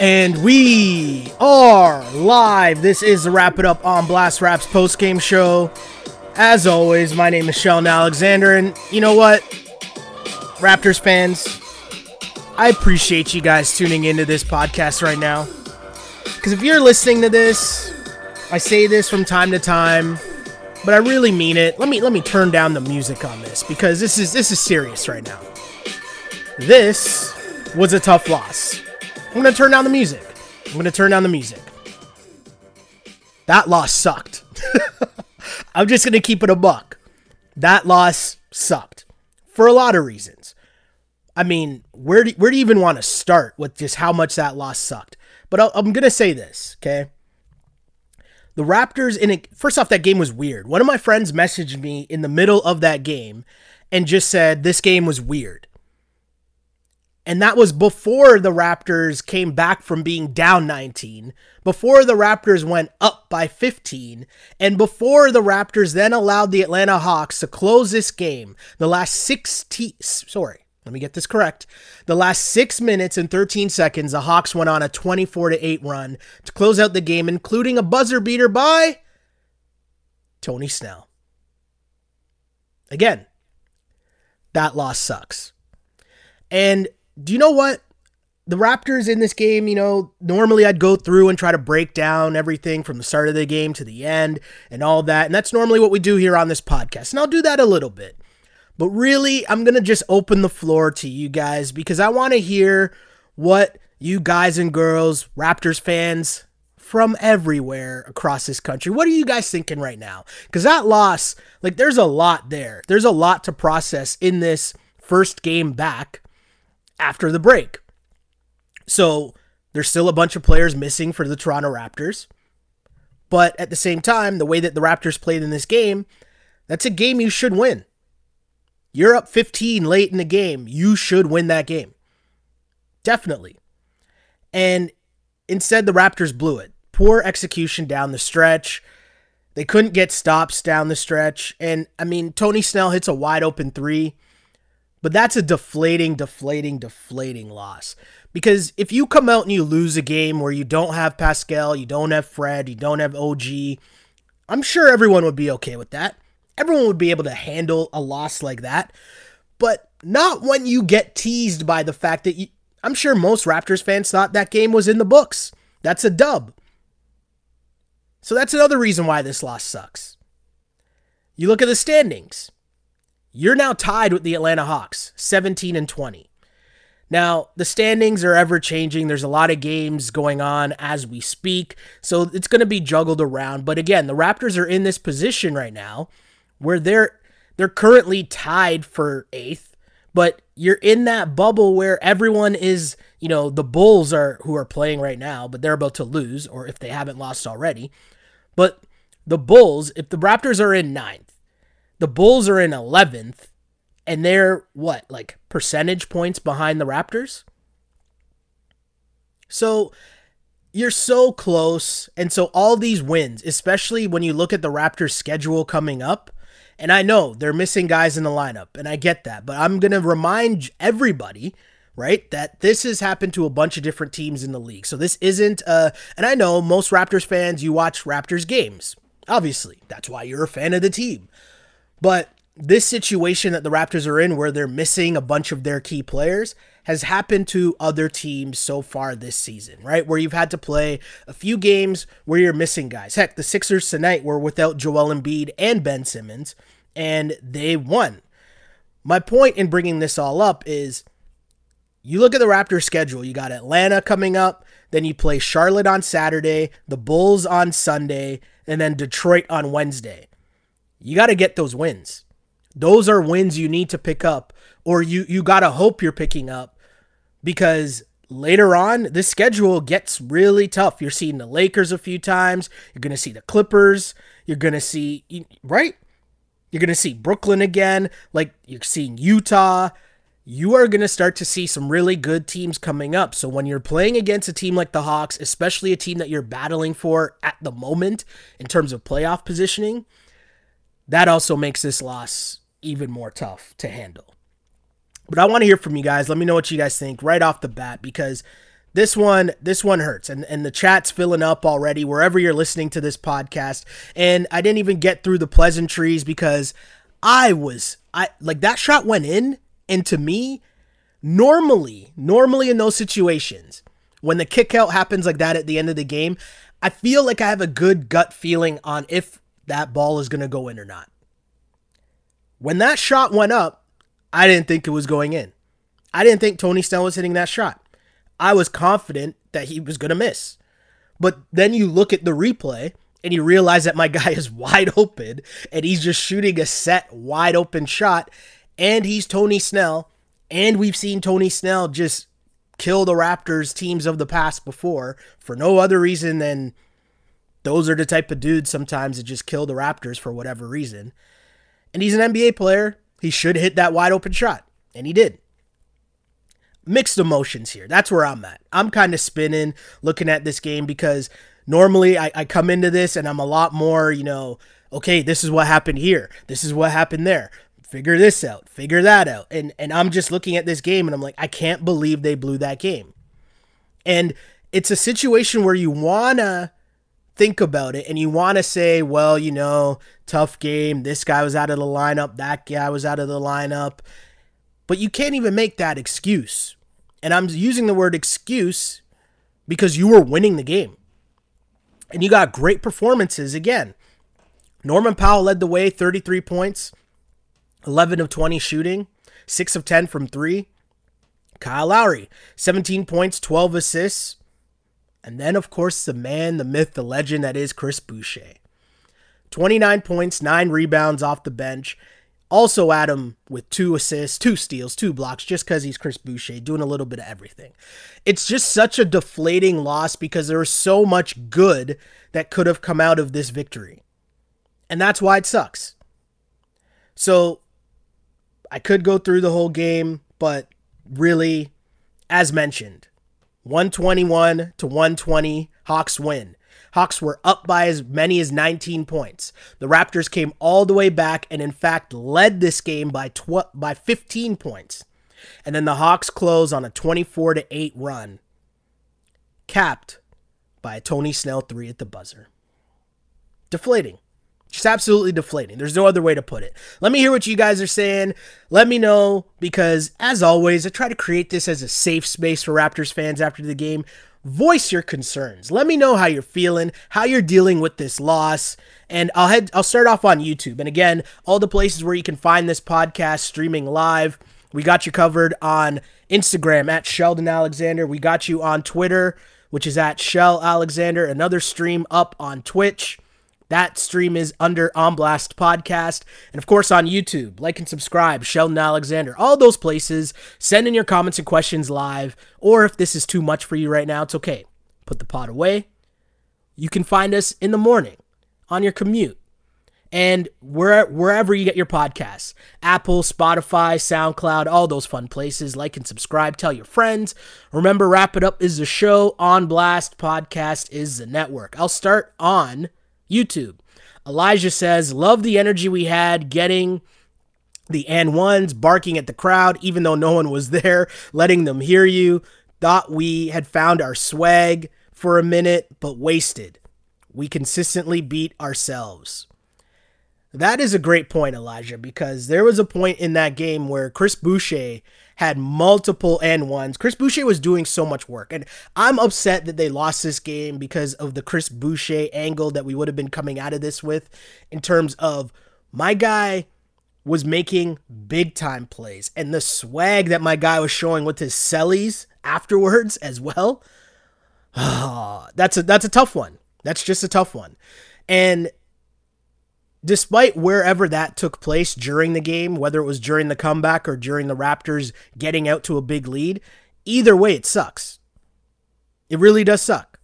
And we are live. This is the Wrap It Up on Blast Raps post game show. As always, my name is Sheldon Alexander, and you know what, Raptors fans, I appreciate you guys tuning into this podcast right now. Because if you're listening to this, I say this from time to time, but I really mean it. Let me let me turn down the music on this because this is this is serious right now. This was a tough loss. I'm gonna turn down the music. I'm gonna turn down the music. That loss sucked. I'm just gonna keep it a buck. That loss sucked for a lot of reasons. I mean, where do, where do you even want to start with just how much that loss sucked? But i am gonna say this, okay? The Raptors in it. First off, that game was weird. One of my friends messaged me in the middle of that game and just said this game was weird. And that was before the Raptors came back from being down 19, before the Raptors went up by 15, and before the Raptors then allowed the Atlanta Hawks to close this game. The last 16, sorry, let me get this correct. The last 6 minutes and 13 seconds, the Hawks went on a 24 to 8 run to close out the game, including a buzzer beater by Tony Snell. Again, that loss sucks. And do you know what? The Raptors in this game, you know, normally I'd go through and try to break down everything from the start of the game to the end and all that. And that's normally what we do here on this podcast. And I'll do that a little bit. But really, I'm going to just open the floor to you guys because I want to hear what you guys and girls, Raptors fans from everywhere across this country, what are you guys thinking right now? Because that loss, like, there's a lot there. There's a lot to process in this first game back after the break. So there's still a bunch of players missing for the Toronto Raptors. But at the same time, the way that the Raptors played in this game, that's a game you should win. You're up 15 late in the game. You should win that game. Definitely. And instead, the Raptors blew it. Poor execution down the stretch. They couldn't get stops down the stretch. And I mean, Tony Snell hits a wide open three but that's a deflating, deflating, deflating loss. Because if you come out and you lose a game where you don't have Pascal, you don't have Fred, you don't have OG, I'm sure everyone would be okay with that. Everyone would be able to handle a loss like that. But not when you get teased by the fact that you, I'm sure most Raptors fans thought that game was in the books. That's a dub. So that's another reason why this loss sucks. You look at the standings. You're now tied with the Atlanta Hawks, 17 and 20. Now, the standings are ever changing. There's a lot of games going on as we speak. So it's going to be juggled around. But again, the Raptors are in this position right now where they're they're currently tied for 8th, but you're in that bubble where everyone is, you know, the Bulls are who are playing right now, but they're about to lose or if they haven't lost already. But the Bulls, if the Raptors are in ninth, the Bulls are in 11th, and they're what, like percentage points behind the Raptors? So you're so close. And so all these wins, especially when you look at the Raptors' schedule coming up, and I know they're missing guys in the lineup, and I get that, but I'm going to remind everybody right? That this has happened to a bunch of different teams in the league. So this isn't uh and I know most Raptors fans you watch Raptors games. Obviously, that's why you're a fan of the team. But this situation that the Raptors are in, where they're missing a bunch of their key players, has happened to other teams so far this season, right? Where you've had to play a few games where you're missing guys. Heck, the Sixers tonight were without Joel Embiid and Ben Simmons, and they won. My point in bringing this all up is you look at the Raptors schedule, you got Atlanta coming up, then you play Charlotte on Saturday, the Bulls on Sunday, and then Detroit on Wednesday you got to get those wins. Those are wins you need to pick up, or you you got to hope you're picking up, because later on this schedule gets really tough. You're seeing the Lakers a few times. You're gonna see the Clippers. You're gonna see right. You're gonna see Brooklyn again. Like you're seeing Utah. You are going to start to see some really good teams coming up. So, when you're playing against a team like the Hawks, especially a team that you're battling for at the moment in terms of playoff positioning, that also makes this loss even more tough to handle. But I want to hear from you guys. Let me know what you guys think right off the bat because this one this one hurts and and the chat's filling up already wherever you're listening to this podcast and I didn't even get through the pleasantries because I was I like that shot went in and to me normally normally in those situations when the kick out happens like that at the end of the game I feel like I have a good gut feeling on if that ball is going to go in or not. When that shot went up, I didn't think it was going in. I didn't think Tony Snell was hitting that shot. I was confident that he was going to miss. But then you look at the replay and you realize that my guy is wide open and he's just shooting a set wide open shot and he's Tony Snell and we've seen Tony Snell just kill the Raptors teams of the past before for no other reason than those are the type of dudes sometimes that just kill the Raptors for whatever reason. And he's an NBA player. He should hit that wide open shot. And he did. Mixed emotions here. That's where I'm at. I'm kind of spinning looking at this game because normally I, I come into this and I'm a lot more, you know, okay, this is what happened here. This is what happened there figure this out, figure that out. And and I'm just looking at this game and I'm like, I can't believe they blew that game. And it's a situation where you wanna think about it and you wanna say, well, you know, tough game. This guy was out of the lineup, that guy was out of the lineup. But you can't even make that excuse. And I'm using the word excuse because you were winning the game. And you got great performances again. Norman Powell led the way, 33 points. 11 of 20 shooting, 6 of 10 from 3. Kyle Lowry, 17 points, 12 assists. And then, of course, the man, the myth, the legend that is Chris Boucher. 29 points, 9 rebounds off the bench. Also, Adam with two assists, two steals, two blocks, just because he's Chris Boucher, doing a little bit of everything. It's just such a deflating loss because there was so much good that could have come out of this victory. And that's why it sucks. So, I could go through the whole game, but really, as mentioned, 121 to 120, Hawks win. Hawks were up by as many as 19 points. The Raptors came all the way back and, in fact, led this game by tw- by 15 points. And then the Hawks close on a 24 to 8 run, capped by a Tony Snell three at the buzzer. Deflating. Just absolutely deflating. There's no other way to put it. Let me hear what you guys are saying. Let me know because, as always, I try to create this as a safe space for Raptors fans after the game. Voice your concerns. Let me know how you're feeling, how you're dealing with this loss, and I'll head. I'll start off on YouTube. And again, all the places where you can find this podcast streaming live. We got you covered on Instagram at Sheldon Alexander. We got you on Twitter, which is at Shell Alexander. Another stream up on Twitch. That stream is under On Blast Podcast. And of course on YouTube. Like and subscribe, Sheldon Alexander. All those places. Send in your comments and questions live. Or if this is too much for you right now, it's okay. Put the pot away. You can find us in the morning on your commute. And where, wherever you get your podcasts Apple, Spotify, SoundCloud, all those fun places. Like and subscribe. Tell your friends. Remember, Wrap It Up is the show. On Blast Podcast is the network. I'll start on YouTube. Elijah says, Love the energy we had getting the and ones barking at the crowd, even though no one was there, letting them hear you. Thought we had found our swag for a minute, but wasted. We consistently beat ourselves. That is a great point, Elijah, because there was a point in that game where Chris Boucher had multiple and ones. Chris Boucher was doing so much work. And I'm upset that they lost this game because of the Chris Boucher angle that we would have been coming out of this with in terms of my guy was making big time plays and the swag that my guy was showing with his sellies afterwards as well. that's a that's a tough one. That's just a tough one. And despite wherever that took place during the game, whether it was during the comeback or during the Raptors getting out to a big lead, either way, it sucks. It really does suck.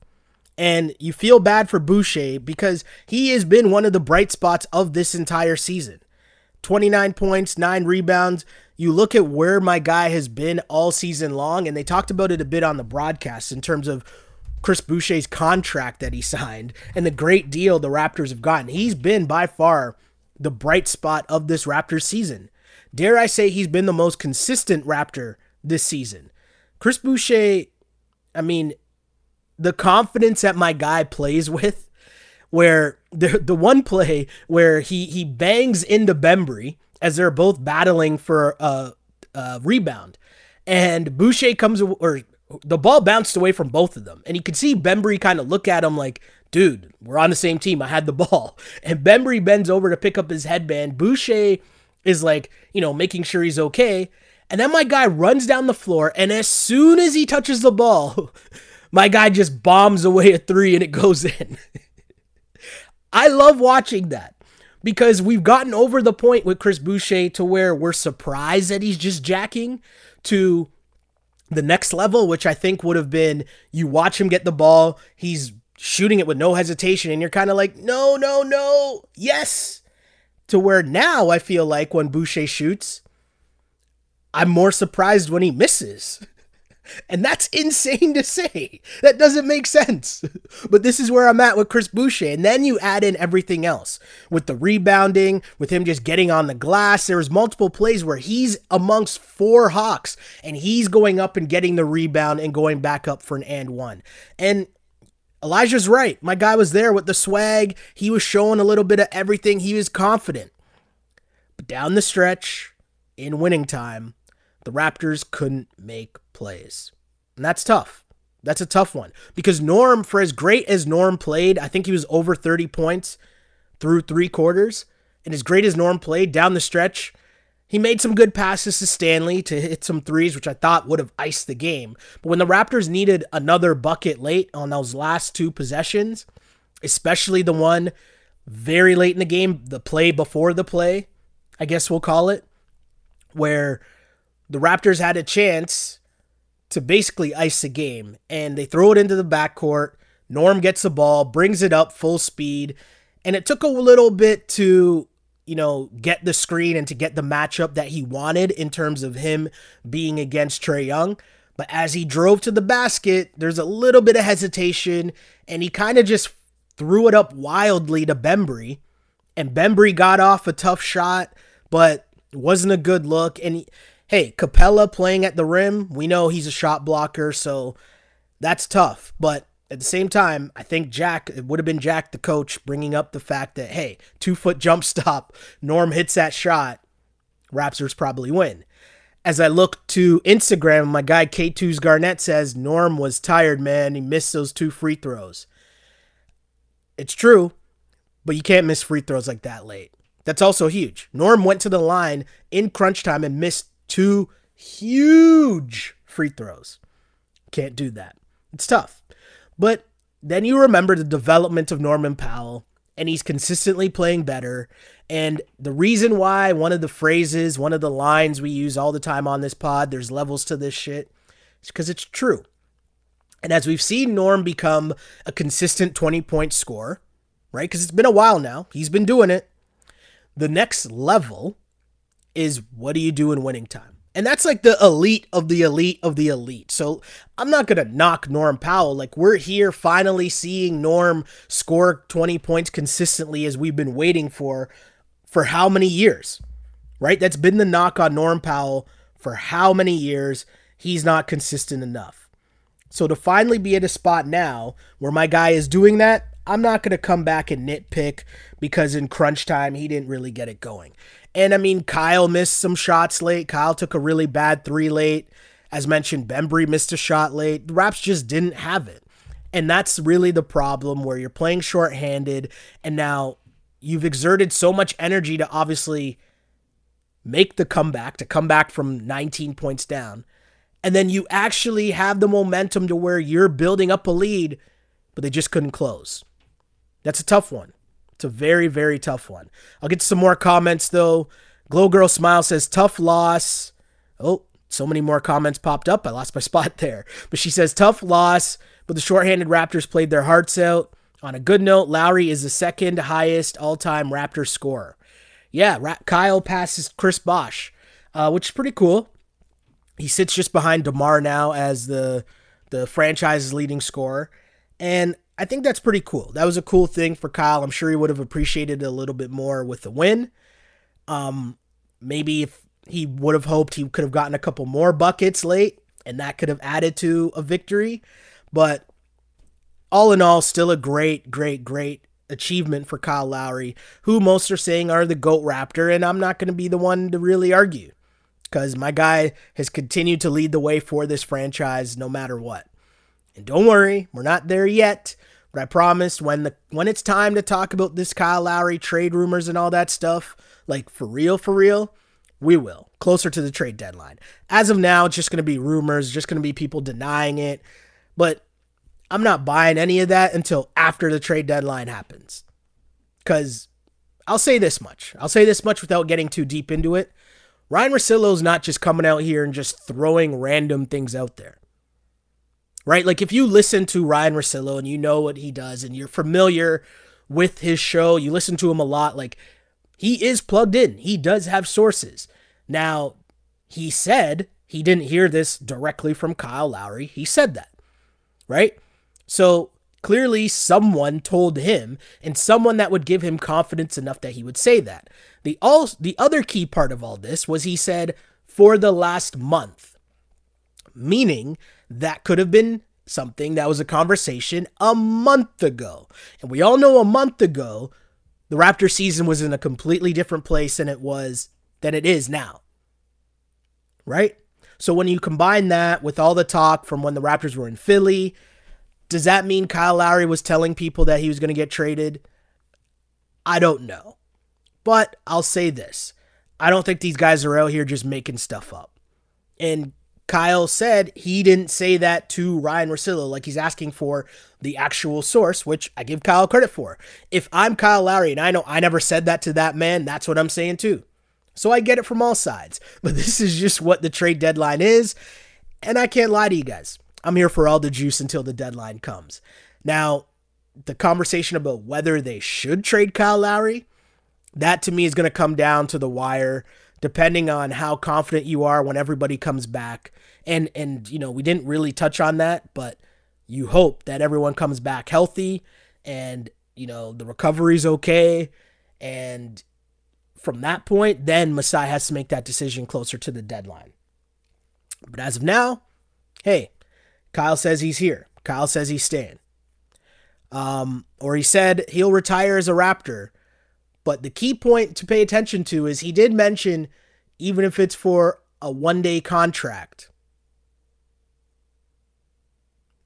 And you feel bad for Boucher because he has been one of the bright spots of this entire season. 29 points, 9 rebounds. You look at where my guy has been all season long, and they talked about it a bit on the broadcast in terms of Chris Boucher's contract that he signed and the great deal the Raptors have gotten. He's been by far the bright spot of this Raptors season. Dare I say he's been the most consistent Raptor this season. Chris Boucher, I mean, the confidence that my guy plays with, where the the one play where he he bangs into Bembry as they're both battling for a, a rebound, and Boucher comes or the ball bounced away from both of them, and you could see Bembry kind of look at him like, "Dude, we're on the same team. I had the ball." And Bembry bends over to pick up his headband. Boucher is like, you know, making sure he's okay. And then my guy runs down the floor, and as soon as he touches the ball, my guy just bombs away a three and it goes in. I love watching that because we've gotten over the point with Chris Boucher to where we're surprised that he's just jacking to the next level, which I think would have been you watch him get the ball, he's shooting it with no hesitation, and you're kind of like, no, no, no, yes. To where now I feel like when Boucher shoots, I'm more surprised when he misses. And that's insane to say. That doesn't make sense. But this is where I'm at with Chris Boucher. And then you add in everything else with the rebounding, with him just getting on the glass. There was multiple plays where he's amongst four Hawks and he's going up and getting the rebound and going back up for an and one. And Elijah's right. My guy was there with the swag. He was showing a little bit of everything. He was confident. But down the stretch, in winning time, the Raptors couldn't make plays. And that's tough. That's a tough one because Norm, for as great as Norm played, I think he was over 30 points through three quarters. And as great as Norm played down the stretch, he made some good passes to Stanley to hit some threes, which I thought would have iced the game. But when the Raptors needed another bucket late on those last two possessions, especially the one very late in the game, the play before the play, I guess we'll call it, where the Raptors had a chance to basically ice the game, and they throw it into the backcourt. Norm gets the ball, brings it up full speed, and it took a little bit to, you know, get the screen and to get the matchup that he wanted in terms of him being against Trae Young. But as he drove to the basket, there's a little bit of hesitation, and he kind of just threw it up wildly to Bembry. And Bembry got off a tough shot, but wasn't a good look. And he, hey, Capela playing at the rim, we know he's a shot blocker, so that's tough. But at the same time, I think Jack, it would have been Jack the coach bringing up the fact that, hey, two foot jump stop, Norm hits that shot, Raptors probably win. As I look to Instagram, my guy K2's Garnett says Norm was tired, man. He missed those two free throws. It's true, but you can't miss free throws like that late. That's also huge. Norm went to the line in crunch time and missed two huge free throws. Can't do that. It's tough. But then you remember the development of Norman Powell, and he's consistently playing better. And the reason why one of the phrases, one of the lines we use all the time on this pod, there's levels to this shit, is because it's true. And as we've seen Norm become a consistent 20 point scorer, right? Because it's been a while now, he's been doing it. The next level is what do you do in winning time? And that's like the elite of the elite of the elite. So I'm not going to knock Norm Powell. Like we're here finally seeing Norm score 20 points consistently as we've been waiting for for how many years? Right? That's been the knock on Norm Powell for how many years? He's not consistent enough. So to finally be at a spot now where my guy is doing that, I'm not going to come back and nitpick because in crunch time he didn't really get it going. And I mean, Kyle missed some shots late. Kyle took a really bad three late. As mentioned, Bembry missed a shot late. The Raps just didn't have it. And that's really the problem where you're playing shorthanded and now you've exerted so much energy to obviously make the comeback, to come back from 19 points down. And then you actually have the momentum to where you're building up a lead, but they just couldn't close. That's a tough one. It's a very, very tough one. I'll get some more comments though. Glow Girl Smile says, tough loss. Oh, so many more comments popped up. I lost my spot there. But she says, tough loss, but the shorthanded Raptors played their hearts out. On a good note, Lowry is the second highest all time Raptor scorer. Yeah, Ra- Kyle passes Chris Bosh, uh, which is pretty cool. He sits just behind DeMar now as the the franchise's leading scorer. And I think that's pretty cool. That was a cool thing for Kyle. I'm sure he would have appreciated it a little bit more with the win. Um, maybe if he would have hoped he could have gotten a couple more buckets late, and that could have added to a victory. But all in all, still a great, great, great achievement for Kyle Lowry, who most are saying are the GOAT Raptor, and I'm not going to be the one to really argue because my guy has continued to lead the way for this franchise no matter what. And don't worry, we're not there yet. But I promise when the when it's time to talk about this Kyle Lowry trade rumors and all that stuff, like for real, for real, we will. Closer to the trade deadline. As of now, it's just to be rumors, just to be people denying it. But I'm not buying any of that until after the trade deadline happens. Cuz I'll say this much. I'll say this much without getting too deep into it. Ryan Russillo's not just coming out here and just throwing random things out there right? Like if you listen to Ryan Russillo and you know what he does and you're familiar with his show, you listen to him a lot, like he is plugged in. He does have sources. Now, he said he didn't hear this directly from Kyle Lowry. He said that, right? So clearly someone told him and someone that would give him confidence enough that he would say that. The all the other key part of all this was he said for the last month, meaning that could have been something that was a conversation a month ago. And we all know a month ago, the Raptor season was in a completely different place than it was than it is now. Right? So when you combine that with all the talk from when the Raptors were in Philly, does that mean Kyle Lowry was telling people that he was going to get traded? I don't know. But I'll say this. I don't think these guys are out here just making stuff up. And Kyle said he didn't say that to Ryan Russillo, like he's asking for the actual source, which I give Kyle credit for. If I'm Kyle Lowry and I know I never said that to that man, that's what I'm saying too. So I get it from all sides. But this is just what the trade deadline is. And I can't lie to you guys. I'm here for all the juice until the deadline comes. Now, the conversation about whether they should trade Kyle Lowry, that to me is going to come down to the wire depending on how confident you are when everybody comes back. And and you know, we didn't really touch on that, but you hope that everyone comes back healthy and you know, the recovery's okay and from that point, then Masai has to make that decision closer to the deadline. But as of now, hey, Kyle says he's here. Kyle says he's staying. Um, or he said he'll retire as a Raptor but the key point to pay attention to is he did mention, even if it's for a one day contract.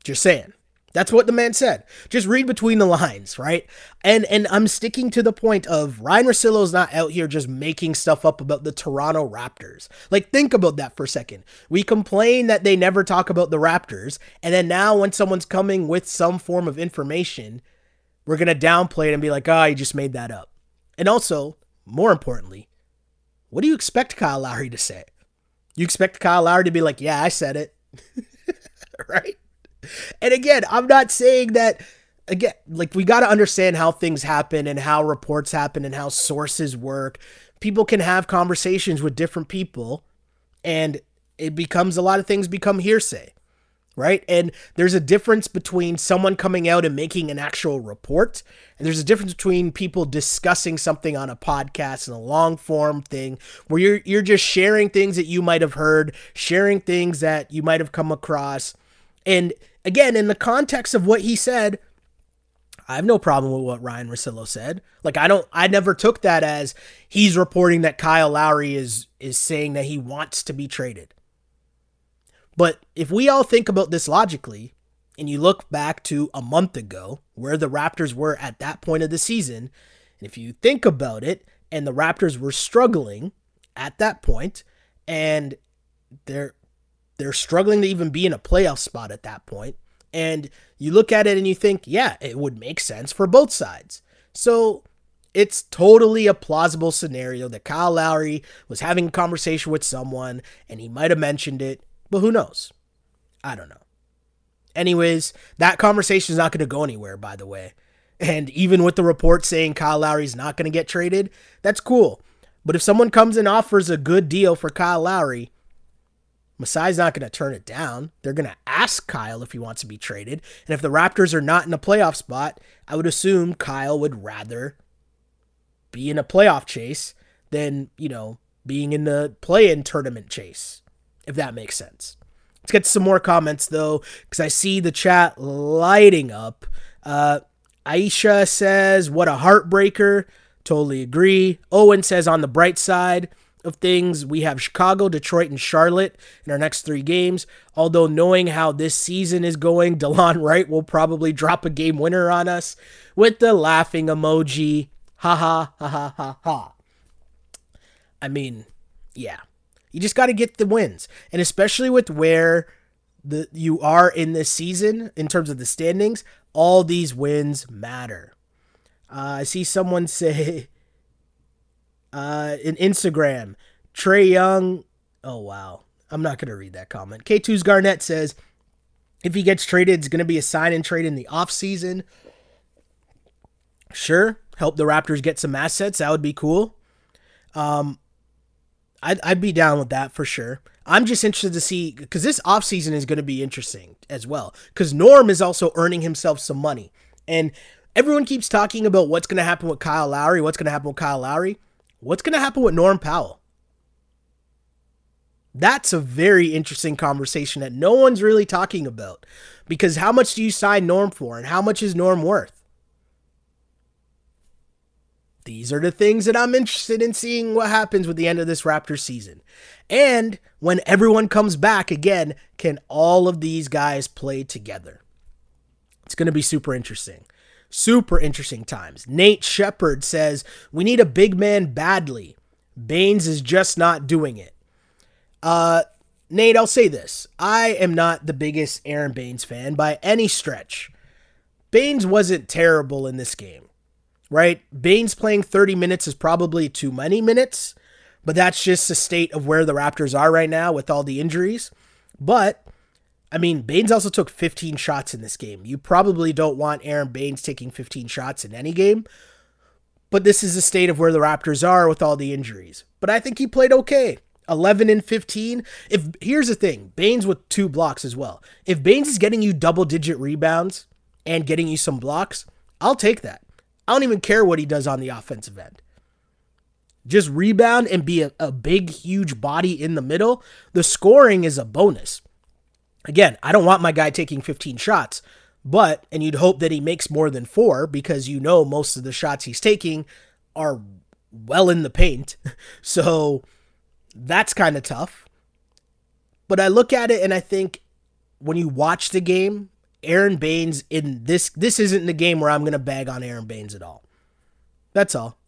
Just saying. That's what the man said. Just read between the lines, right? And and I'm sticking to the point of Ryan Russillo's not out here just making stuff up about the Toronto Raptors. Like think about that for a second. We complain that they never talk about the Raptors, and then now when someone's coming with some form of information, we're gonna downplay it and be like, "Ah, oh, you just made that up." And also, more importantly, what do you expect Kyle Lowry to say? You expect Kyle Lowry to be like, yeah, I said it. right? And again, I'm not saying that again, like we got to understand how things happen and how reports happen and how sources work. People can have conversations with different people and it becomes a lot of things become hearsay right? And there's a difference between someone coming out and making an actual report, and there's a difference between people discussing something on a podcast and a long form thing where you're you're just sharing things that you might have heard, sharing things that you might have come across. And again, in the context of what he said, I have no problem with what Ryan Russillo said. Like I don't I never took that as he's reporting that Kyle Lowry is is saying that he wants to be traded. But if we all think about this logically, and you look back to a month ago where the Raptors were at that point of the season, and if you think about it, and the Raptors were struggling at that point, and they're they're struggling to even be in a playoff spot at that point, and you look at it and you think, yeah, it would make sense for both sides. So it's totally a plausible scenario that Kyle Lowry was having a conversation with someone and he might have mentioned it but who knows? I don't know. Anyways, that conversation is not going to go anywhere, by the way. And even with the report saying Kyle Lowry's not going to get traded, that's cool. But if someone comes and offers a good deal for Kyle Lowry, Masai's not going to turn it down. They're going to ask Kyle if he wants to be traded. And if the Raptors are not in a playoff spot, I would assume Kyle would rather be in a playoff chase than, you know, being in the play in tournament chase, if that makes sense. Let's get some more comments though, because I see the chat lighting up. Uh, Aisha says, What a heartbreaker. Totally agree. Owen says, On the bright side, of things, we have Chicago, Detroit, and Charlotte in our next three games. Although knowing how this season is going, Delon Wright will probably drop a game winner on us with the laughing emoji. Ha ha ha ha ha ha. I mean, yeah. You just got to get the wins. And especially with where the you are in this season in terms of the standings, all these wins matter. Uh, I see someone say uh, in Instagram, Trae Young. Oh, wow. I'm not going to read that comment. K2's Garnett says if he gets traded, it's going to be a sign and trade in the offseason. Sure. Help the Raptors get some assets. That would be cool. Um, I'd, I'd be down with that for sure. I'm just interested to see because this offseason is going to be interesting as well. Because Norm is also earning himself some money. And everyone keeps talking about what's going to happen with Kyle Lowry, what's going to happen with Kyle Lowry. What's going to happen with Norm Powell? That's a very interesting conversation that no one's really talking about. Because how much do you sign Norm for and how much is Norm worth? These are the things that I'm interested in seeing what happens with the end of this Raptors season. And when everyone comes back again, can all of these guys play together? It's going to be super interesting. Super interesting times. Nate Shepard says, We need a big man badly. Baynes is just not doing it. Uh, Nate, I'll say this. I am not the biggest Aron Baynes fan by any stretch. Baynes wasn't terrible in this game, right? Baynes playing 30 minutes is probably too many minutes, but that's just the state of where the Raptors are right now with all the injuries. But I mean, Baynes also took 15 shots in this game. You probably don't want Aron Baynes taking 15 shots in any game, but this is the state of where the Raptors are with all the injuries. But I think he played okay. 11 and 15. If here's the thing, Baynes with two blocks as well. If Baynes is getting you double digit rebounds and getting you some blocks, I'll take that. I don't even care what he does on the offensive end. Just rebound and be a, a big, huge body in the middle. The scoring is a bonus. Again, I don't want my guy taking 15 shots, but, and you'd hope that he makes more than four because you know most of the shots he's taking are well in the paint. So that's kind of tough. But I look at it and I think when you watch the game, Aron Baynes in this this isn't the game where I'm gonna bag on Aron Baynes at all. That's all.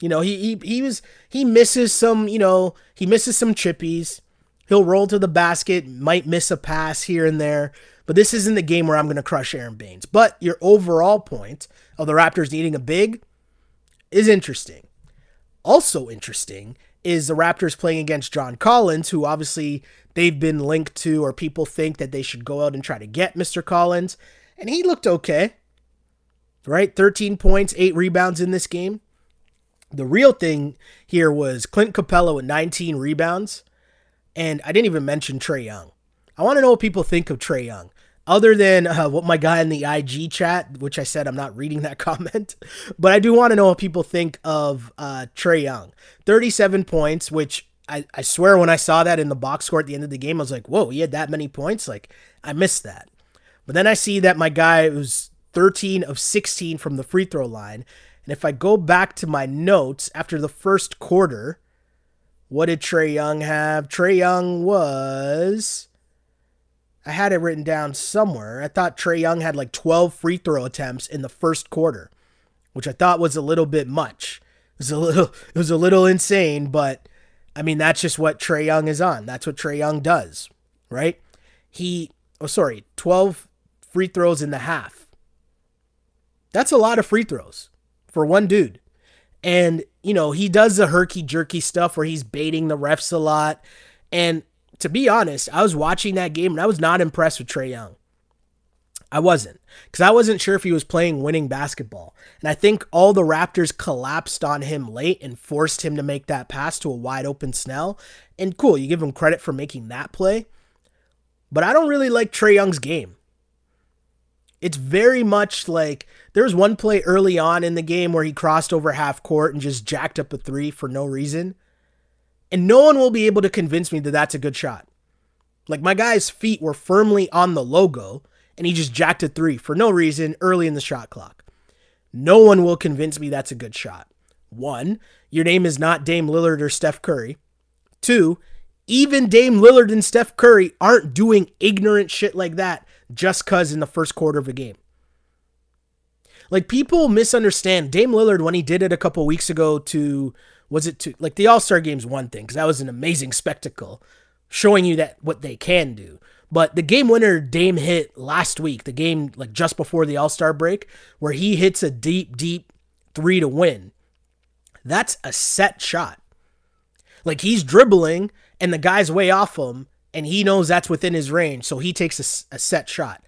You know, he he he was he misses some, you know, he misses some chippies. He'll roll to the basket, might miss a pass here and there, but this isn't the game where I'm going to crush Aron Baynes. But your overall point of the Raptors needing a big is interesting. Also interesting is the Raptors playing against John Collins, who obviously they've been linked to, or people think that they should go out and try to get Mr. Collins. And he looked okay, right? 13 points, eight rebounds in this game. The real thing here was Clint Capela with 19 rebounds. And I didn't even mention Trae Young. I want to know what people think of Trae Young. Other than uh, what my guy in the IG chat, which I said I'm not reading that comment, but I do want to know what people think of uh, Trae Young. 37 points, which I, I swear when I saw that in the box score at the end of the game, I was like, whoa, he had that many points? Like, I missed that. But then I see that my guy was 13 of 16 from the free throw line. And if I go back to my notes after the first quarter, what did Trae Young have? Trae Young was. I had it written down somewhere. I thought Trae Young had like 12 free throw attempts in the first quarter, which I thought was a little bit much. It was a little, it was a little insane, but I mean that's just what Trae Young is on. That's what Trae Young does, right? He, oh sorry, 12 free throws in the half. That's a lot of free throws for one dude. And, you know, he does the herky jerky stuff where he's baiting the refs a lot. And to be honest, I was watching that game and I was not impressed with Trae Young. I wasn't because I wasn't sure if he was playing winning basketball. And I think all the Raptors collapsed on him late and forced him to make that pass to a wide open Snell. And cool, you give him credit for making that play. But I don't really like Trae Young's game. It's very much like there was one play early on in the game where he crossed over half court and just jacked up a three for no reason. And no one will be able to convince me that that's a good shot. Like my guy's feet were firmly on the logo and he just jacked a three for no reason early in the shot clock. No one will convince me that's a good shot. One, your name is not Dame Lillard or Steph Curry. Two, even Dame Lillard and Steph Curry aren't doing ignorant shit like that just cuz in the first quarter of a game. Like people misunderstand Dame Lillard when he did it a couple weeks ago to was it to like the All-Star game's one thing cuz that was an amazing spectacle showing you that what they can do. But the game winner Dame hit last week, the game like just before the All Star break, where he hits a deep, deep three to win. That's a set shot. Like he's dribbling and the guy's way off him, and he knows that's within his range, so he takes a, a set shot.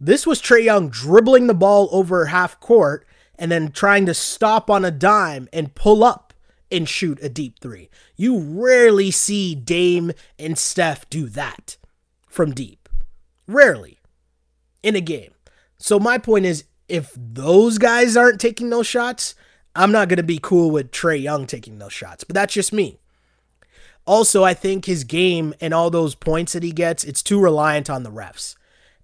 This was Trae Young dribbling the ball over half court and then trying to stop on a dime and pull up and shoot a deep three. You rarely see Dame and Steph do that from deep. Rarely in a game. So my point is if those guys aren't taking those shots, I'm not going to be cool with Trae Young taking those shots. But that's just me. Also, I think his game and all those points that he gets, it's too reliant on the refs.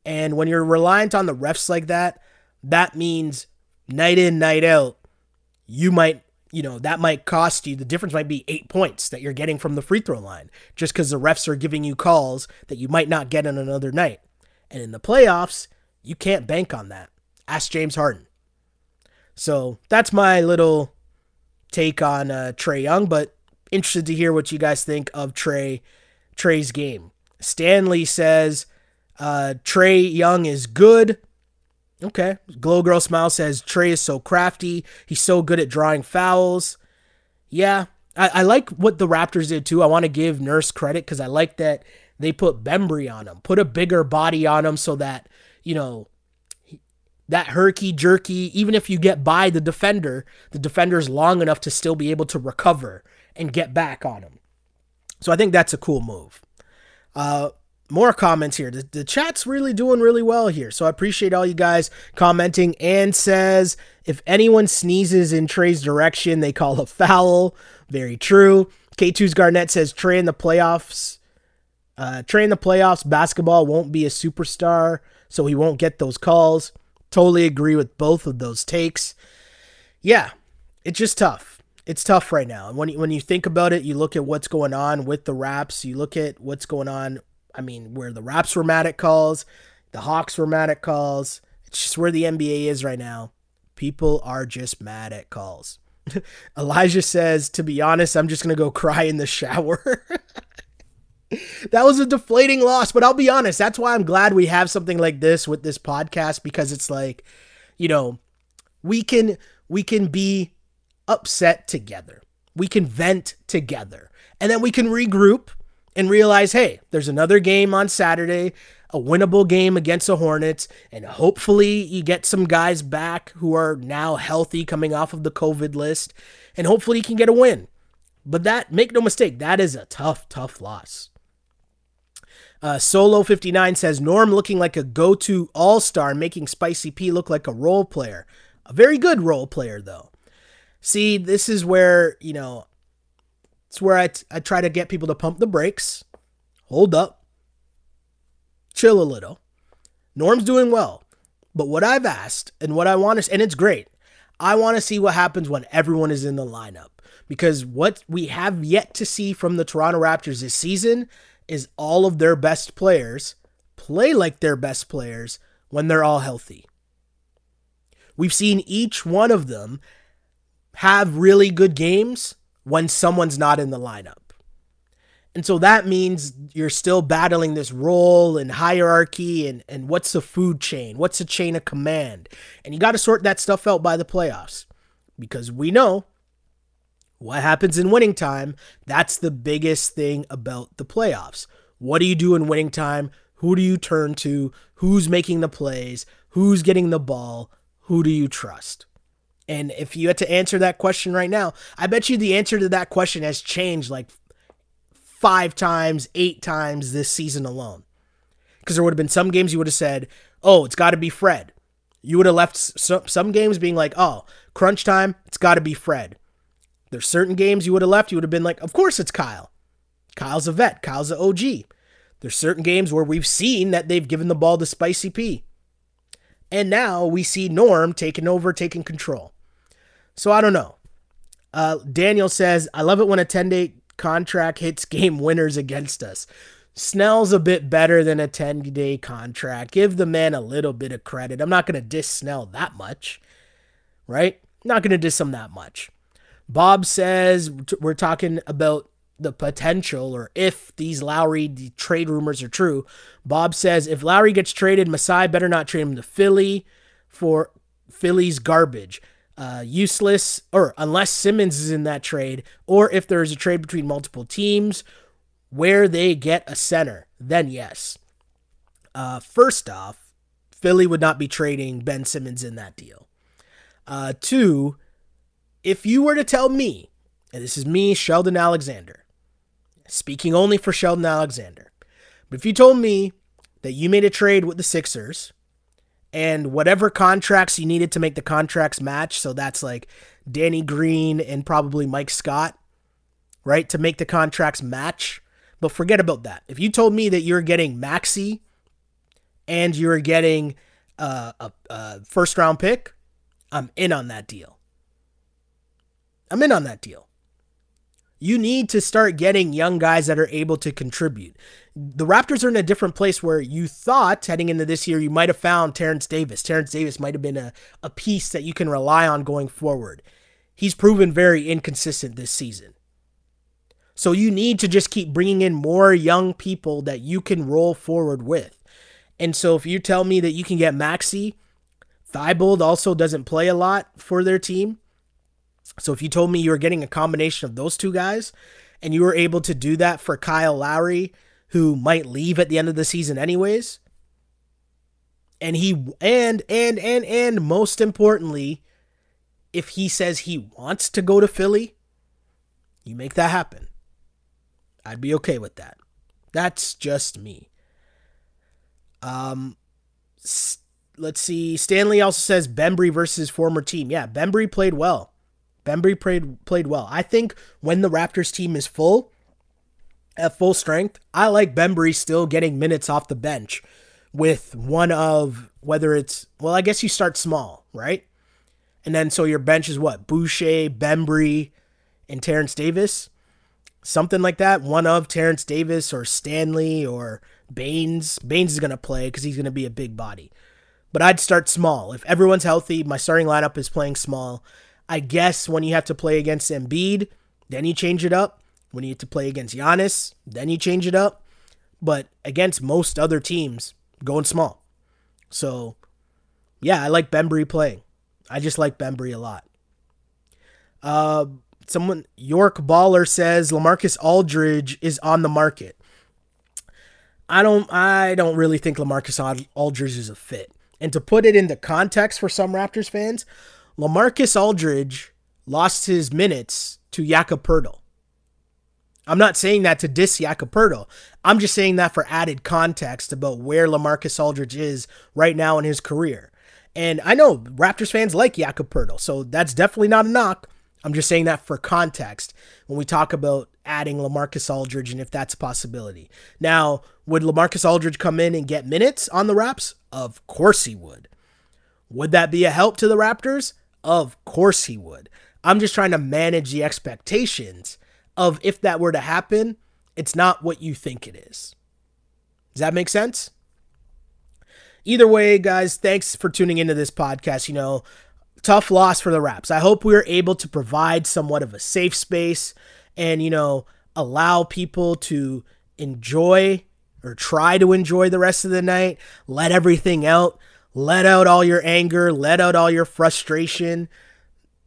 And when you're reliant on the refs like that, that means night in, night out, you might you know, that might cost you, the difference might be eight points that you're getting from the free throw line just because the refs are giving you calls that you might not get on another night. And in the playoffs, you can't bank on that. Ask James Harden. So that's my little take on uh, Trae Young, but interested to hear what you guys think of Trae Trae's game. Stanley says uh, Trae Young is good. Okay. Glow Girl Smile says Trae is so crafty. He's so good at drawing fouls. Yeah. I, I like what the Raptors did too. I want to give Nurse credit because I like that they put Bembry on him, put a bigger body on him so that, you know, that herky jerky, even if you get by the defender, the defender's long enough to still be able to recover and get back on him. So I think that's a cool move. Uh, more comments here. The, the, chat's really doing really well here. So I appreciate all you guys commenting. And says, if anyone sneezes in Trae's direction, they call a foul. Very true. K2's Garnett says Trae in the playoffs. Uh, Trae in the playoffs, basketball won't be a superstar, so he won't get those calls. Totally agree with both of those takes. Yeah, it's just tough. It's tough right now. And when you, when you think about it, you look at what's going on with the Raps, you look at what's going on I mean, where the Raps were mad at calls, the Hawks were mad at calls. It's just where the NBA is right now. People are just mad at calls. Elijah says, to be honest, I'm just to go cry in the shower. that was a deflating loss, but I'll be honest, that's why I'm glad we have something like this with this podcast because it's like, you know, we can we can be upset together. We can vent together. And then we can regroup and realize, hey, there's another game on Saturday, a winnable game against the Hornets, and hopefully you get some guys back who are now healthy coming off of the COVID list, and hopefully you can get a win. But that, make no mistake, that is a tough, tough loss. Uh, Solo 59 says Norm looking like a go to all star, making Spicy P look like a role player. A very good role player, though. See, this is where, you know, it's where I, t- I try to get people to pump the brakes, hold up, chill a little. Norm's doing well. But what I've asked and what I want to, and it's great, I want to see what happens when everyone is in the lineup. Because what we have yet to see from the Toronto Raptors this season is all of their best players play like their best players when they're all healthy. We've seen each one of them have really good games when someone's not in the lineup. And so that means you're still battling this role and hierarchy and, and what's the food chain? What's the chain of command? And you got to sort that stuff out by the playoffs because we know what happens in winning time. That's the biggest thing about the playoffs. What do you do in winning time? Who do you turn to? Who's making the plays? Who's getting the ball? Who do you trust? And if you had to answer that question right now, I bet you the answer to that question has changed like five times, eight times this season alone. Because there would have been some games you would have said, oh, it's got to be Fred. You would have left some, some games being like, oh, crunch time, it's got to be Fred. There's certain games you would have left, you would have been like, of course it's Kyle. Kyle's a vet, Kyle's an OG. There's certain games where we've seen that they've given the ball to Spicy P. And now we see Norm taking over, taking control. So I don't know. Uh, Daniel says, I love it when a 10 day contract hits game winners against us. Snell's a bit better than a 10 day contract. Give the man a little bit of credit. I'm not going to diss Snell that much, right? Not going to diss him that much. Bob says we're talking about the potential or if these Lowry trade rumors are true. Bob says if Lowry gets traded, Masai better not trade him to Philly for Philly's garbage. Uh, useless, or unless Simmons is in that trade, or if there is a trade between multiple teams where they get a center, then yes. Uh, first off, Philly would not be trading Ben Simmons in that deal. Uh, two, if you were to tell me, and this is me, Sheldon Alexander, speaking only for Sheldon Alexander. But if you told me that you made a trade with the Sixers and whatever contracts you needed to make the contracts match, so that's like Danny Green and probably Mike Scott, right, to make the contracts match. But forget about that. If you told me that you're getting Maxey and you're getting uh, a, a first round pick, I'm in on that deal. I'm in on that deal. You need to start getting young guys that are able to contribute. The Raptors are in a different place where you thought heading into this year you might have found Terrence Davis. Terrence Davis might have been a, a piece that you can rely on going forward. He's proven very inconsistent this season. So you need to just keep bringing in more young people that you can roll forward with. And so if you tell me that you can get Maxey, Thybulle also doesn't play a lot for their team. So if you told me you were getting a combination of those two guys and you were able to do that for Kyle Lowry, who might leave at the end of the season anyways, and he and and and and most importantly, if he says he wants to go to Philly, you make that happen. I'd be okay with that. That's just me. Um let's see. Stanley also says Bembry versus former team. Yeah, Bembry played well. Bembry played played well. I think when the Raptors team is full, at full strength, I like Bembry still getting minutes off the bench with one of whether it's well, I guess you start small, right? And then so your bench is what? Boucher, Bembry, and Terrence Davis. Something like that. One of Terrence Davis or Stanley or Baynes. Baynes is gonna play because he's gonna be a big body. But I'd start small. If everyone's healthy, my starting lineup is playing small. I guess when you have to play against Embiid, then you change it up. When you have to play against Giannis, then you change it up. But against most other teams, going small. So, yeah, I like Bembry playing. I just like Bembry a lot. Uh, someone York Baller says Lamarcus Aldridge is on the market. I don't I don't really think Lamarcus Aldridge is a fit. And to put it into context for some Raptors fans, Lamarcus Aldridge lost his minutes to Jakob Poeltl. I'm not saying that to diss Jakob Poeltl. I'm just saying that for added context about where Lamarcus Aldridge is right now in his career. And I know Raptors fans like Jakob Poeltl, so that's definitely not a knock. I'm just saying that for context when we talk about adding Lamarcus Aldridge and if that's a possibility. Now, would Lamarcus Aldridge come in and get minutes on the Raps? Of course he would. Would that be a help to the Raptors? Of course he would. I'm just trying to manage the expectations of if that were to happen, it's not what you think it is. Does that make sense? Either way, guys, thanks for tuning into this podcast. You know, tough loss for the Raps. I hope we are able to provide somewhat of a safe space and, you know, allow people to enjoy or try to enjoy the rest of the night, let everything out. Let out all your anger, let out all your frustration.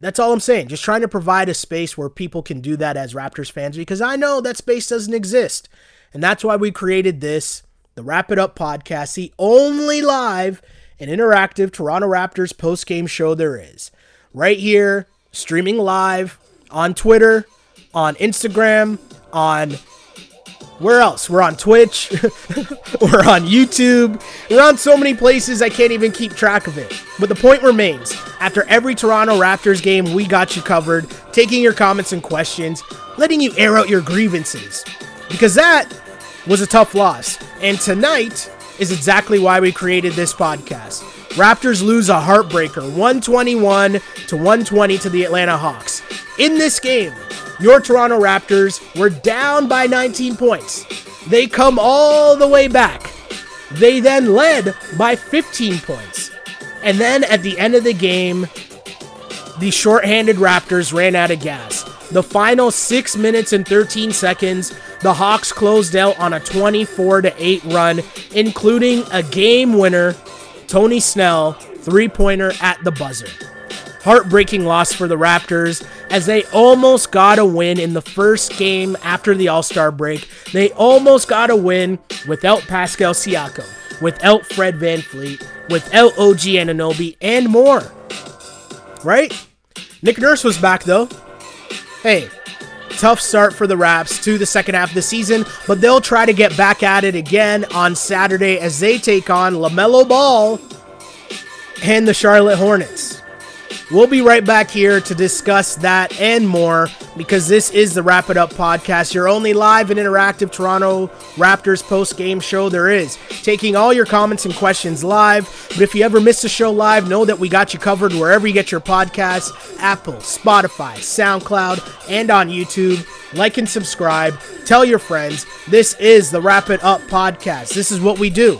That's all I'm saying. Just trying to provide a space where people can do that as Raptors fans because I know that space doesn't exist. And that's why we created this, the Wrap It Up podcast, the only live and interactive Toronto Raptors post game show there is. Right here, streaming live on Twitter, on Instagram, on Where else? We're on Twitch. we're on YouTube. We're on so many places I can't even keep track of it. But the point remains after every Toronto Raptors game, we got you covered, taking your comments and questions, letting you air out your grievances. Because that was a tough loss. And tonight is exactly why we created this podcast. Raptors lose a heartbreaker 121 to 120 to the Atlanta Hawks. In this game, your Toronto Raptors were down by 19 points. They come all the way back. They then led by 15 points. And then at the end of the game, the shorthanded Raptors ran out of gas. The final 6 minutes and 13 seconds, the Hawks closed out on a 24 to 8 run, including a game winner, Tony Snell, three pointer at the buzzer. Heartbreaking loss for the Raptors as they almost got a win in the first game after the All Star break. They almost got a win without Pascal Siakam, without Fred VanVleet, without OG Anunoby, and more. Right? Nick Nurse was back though. Hey, tough start for the Raps to the second half of the season, but they'll try to get back at it again on Saturday as they take on LaMelo Ball and the Charlotte Hornets. We'll be right back here to discuss that and more because this is the Wrap It Up podcast, your only live and interactive Toronto Raptors post game show there is. Taking all your comments and questions live. But if you ever miss a show live, know that we got you covered wherever you get your podcasts Apple, Spotify, SoundCloud, and on YouTube. Like and subscribe. Tell your friends. This is the Wrap It Up podcast. This is what we do.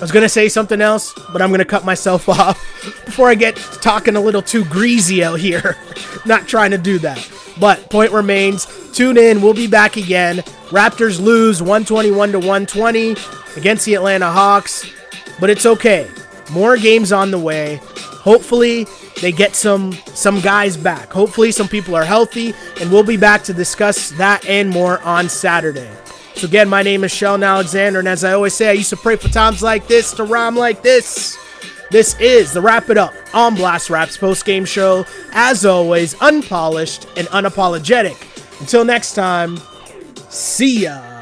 I was going to say something else, but I'm going to cut myself off before I get talking a little too greasy out here. Not trying to do that. But point remains, tune in. We'll be back again. Raptors lose 121 to 120 against the Atlanta Hawks, but it's okay. More games on the way. Hopefully, they get some some guys back. Hopefully, some people are healthy, and we'll be back to discuss that and more on Saturday. So again, my name is Sheldon Alexander, and as I always say, I used to pray for times like this to rhyme like this. This is the Wrap It Up on Blast Raps post game show. As always, unpolished and unapologetic. Until next time, see ya.